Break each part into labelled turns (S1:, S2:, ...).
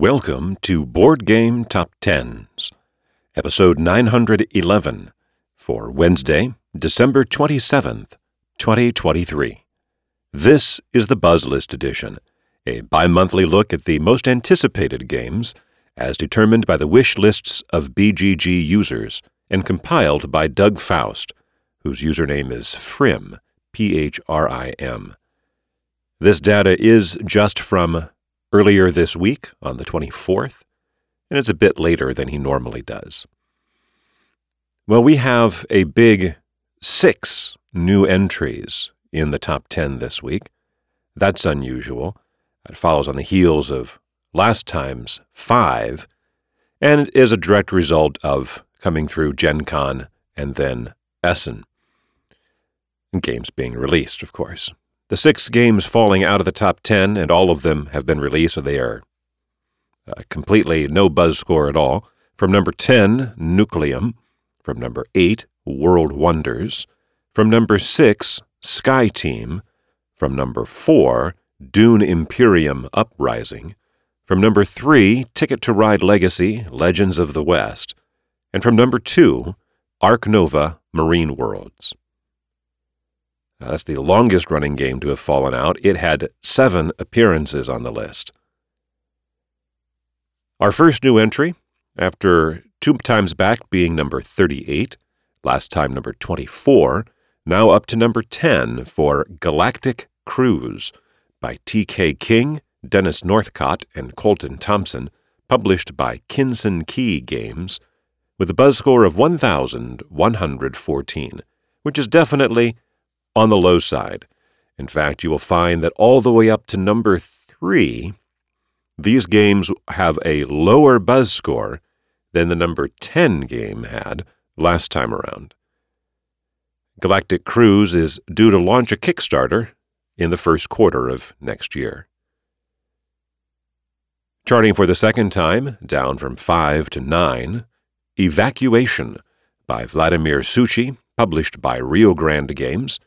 S1: Welcome to Board Game Top Tens, episode 911 for Wednesday, December 27th, 2023. This is the Buzz List edition, a bi monthly look at the most anticipated games as determined by the wish lists of BGG users and compiled by Doug Faust, whose username is Phrim, P H R I M. This data is just from earlier this week on the 24th, and it's a bit later than he normally does. Well, we have a big six new entries in the top 10 this week. That's unusual. It follows on the heels of last time's five, and is a direct result of coming through Gen Con and then Essen. Games being released, of course. The six games falling out of the top 10, and all of them have been released, so they are uh, completely no buzz score at all. From number 10, Nucleum. From number 8, World Wonders. From number 6, Sky Team. From number 4, Dune Imperium Uprising. From number 3, Ticket to Ride Legacy, Legends of the West. And from number 2, Ark Nova Marine Worlds. Now, that's the longest running game to have fallen out. It had seven appearances on the list. Our first new entry, after two times back being number 38, last time number 24, now up to number 10 for Galactic Cruise by T.K. King, Dennis Northcott, and Colton Thompson, published by Kinson Key Games, with a buzz score of 1,114, which is definitely on the low side. In fact, you will find that all the way up to number three, these games have a lower buzz score than the number 10 game had last time around. Galactic Cruise is due to launch a Kickstarter in the first quarter of next year. Charting for the second time, down from 5 to 9, Evacuation by Vladimir Suchý, published by Rio Grande Games,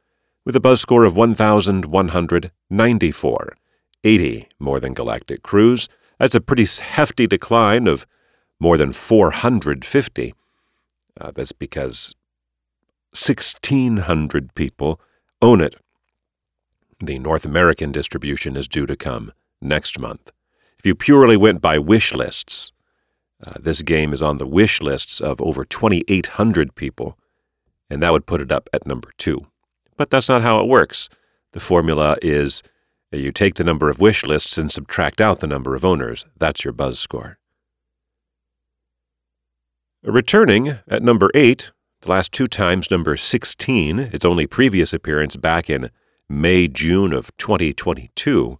S1: with a buzz score of 1,194, 80 more than Galactic Cruise. That's a pretty hefty decline of more than 450. Uh, that's because 1,600 people own it. The North American distribution is due to come next month. If you purely went by wish lists, uh, this game is on the wish lists of over 2,800 people, and that would put it up at number two. But that's not how it works. The formula is you take the number of wish lists and subtract out the number of owners. That's your buzz score. Returning at number 8, the last two times number 16, its only previous appearance back in May June of 2022,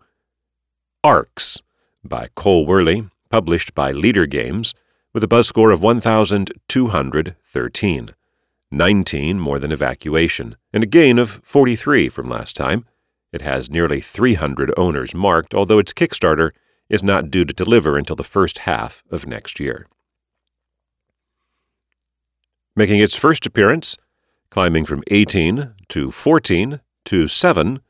S1: Arcs by Cole Wehrle, published by Leder Games, with a buzz score of 1,213. 19 more than Evacuation, and a gain of 43 from last time. It has nearly 300 owners marked, although its Kickstarter is not due to deliver until the first half of next year. Making its first appearance, climbing from 18 to 14 to 7,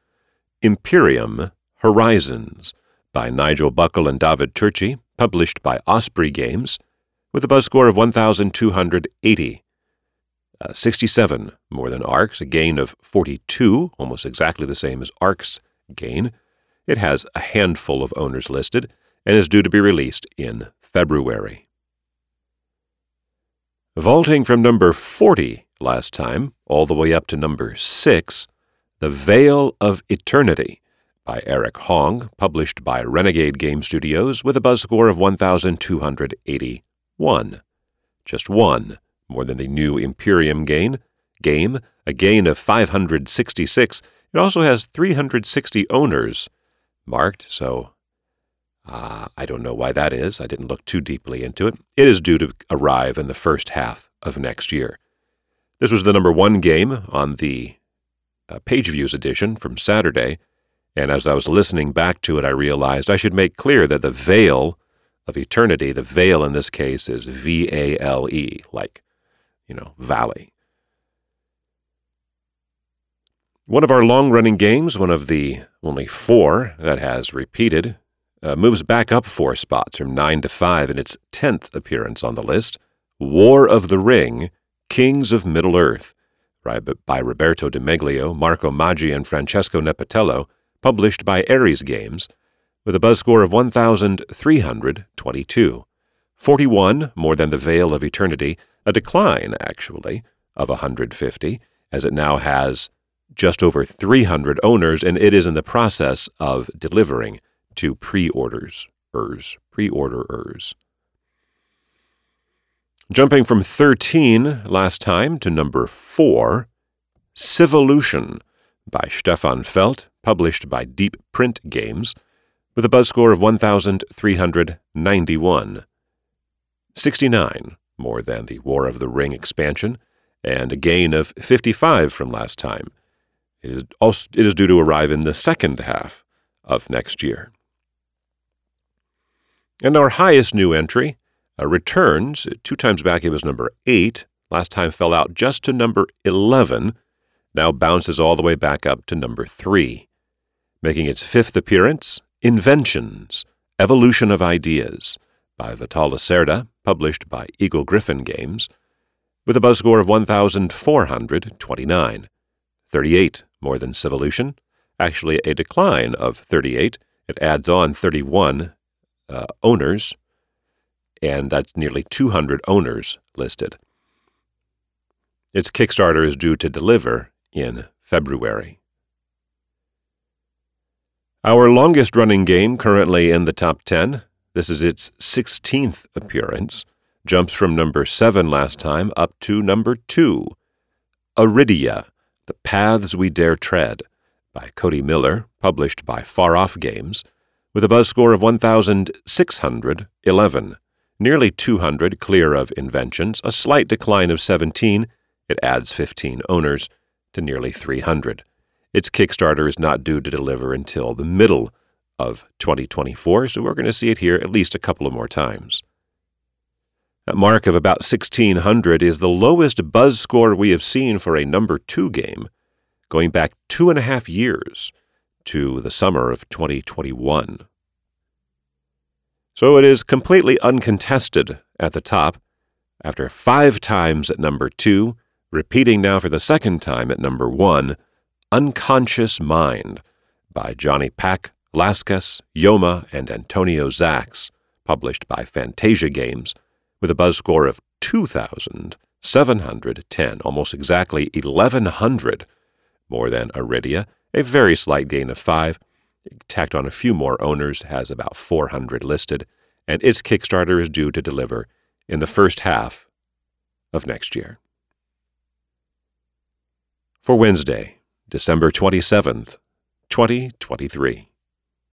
S1: Imperium Horizons by Nigel Buckle and David Turczi, published by Osprey Games, with a buzz score of 1,280 uh, 67 more than arcs, a gain of 42, almost exactly the same as arcs gain. It has a handful of owners listed and is due to be released in February. Vaulting from number 40 last time all the way up to number 6, The Vale of Eternity by Eric Hong, published by Renegade Game Studios with a buzz score of 1,281. Just one more than the new Imperium gain, game, a gain of 566. It also has 360 owners marked, so uh, I don't know why that is. I didn't look too deeply into it. It is due to arrive in the first half of next year. This was the number one game on the uh, page views edition from Saturday, and as I was listening back to it, I realized I should make clear that the vale of eternity, the vale in this case is V A L E, like you know, valley. One of our long running games, one of the only four that has repeated uh, moves back up four spots from 9 to 5 in its 10th appearance on the list. War of the Ring, Kings of Middle Earth, by Roberto Di Meglio, Marco Maggi, and Francesco Nepitello, published by Ares Games, with a buzz score of 1,322. 41, more than the Vale of Eternity, a decline, actually, of 150, as it now has just over 300 owners, and it is in the process of delivering to pre-orders, pre-orderers. Jumping from 13 last time to number 4, Civolution by Stefan Feld, published by Deep Print Games, with a buzz score of 1,391. 69, more than the War of the Ring expansion, and a gain of 55 from last time. It is, also, it is due to arrive in the second half of next year. And our highest new entry uh, returns. Two times back it was number 8. Last time fell out just to number 11. Now bounces all the way back up to number 3. Making its fifth appearance, Inventions Evolution of Ideas by Vital Lacerda, published by Eagle Gryphon Games, with a buzz score of 1,429. 38 more than Civolution. Actually, a decline of 38. It adds on 31 uh, owners, and that's nearly 200 owners listed. Its Kickstarter is due to deliver in February. Our longest running game currently in the top 10, this is its 16th appearance, jumps from number 7 last time up to number 2. Arydia, The Paths We Dare Tread, by Cody Miller, published by Far Off Games, with a buzz score of 1,611, nearly 200 clear of inventions, a slight decline of 17. It adds 15 owners to nearly 300. Its Kickstarter is not due to deliver until the middle of 2024, so we're going to see it here at least a couple of more times. That mark of about 1600 is the lowest buzz score we have seen for a number two game, going back two and a half years to the summer of 2021. So it is completely uncontested at the top, after five times at number two, repeating now for the second time at number one, Unconscious Mind by Jonny Pac, Laskas, Yoma, and Antonio Zacks, published by Fantasia Games, with a buzz score of 2,710, almost exactly 1,100 more than Arydia, a very slight gain of 5. Tacked on a few more owners, has about 400 listed, and its Kickstarter is due to deliver in the first half of next year. For Wednesday, December 27th, 2023.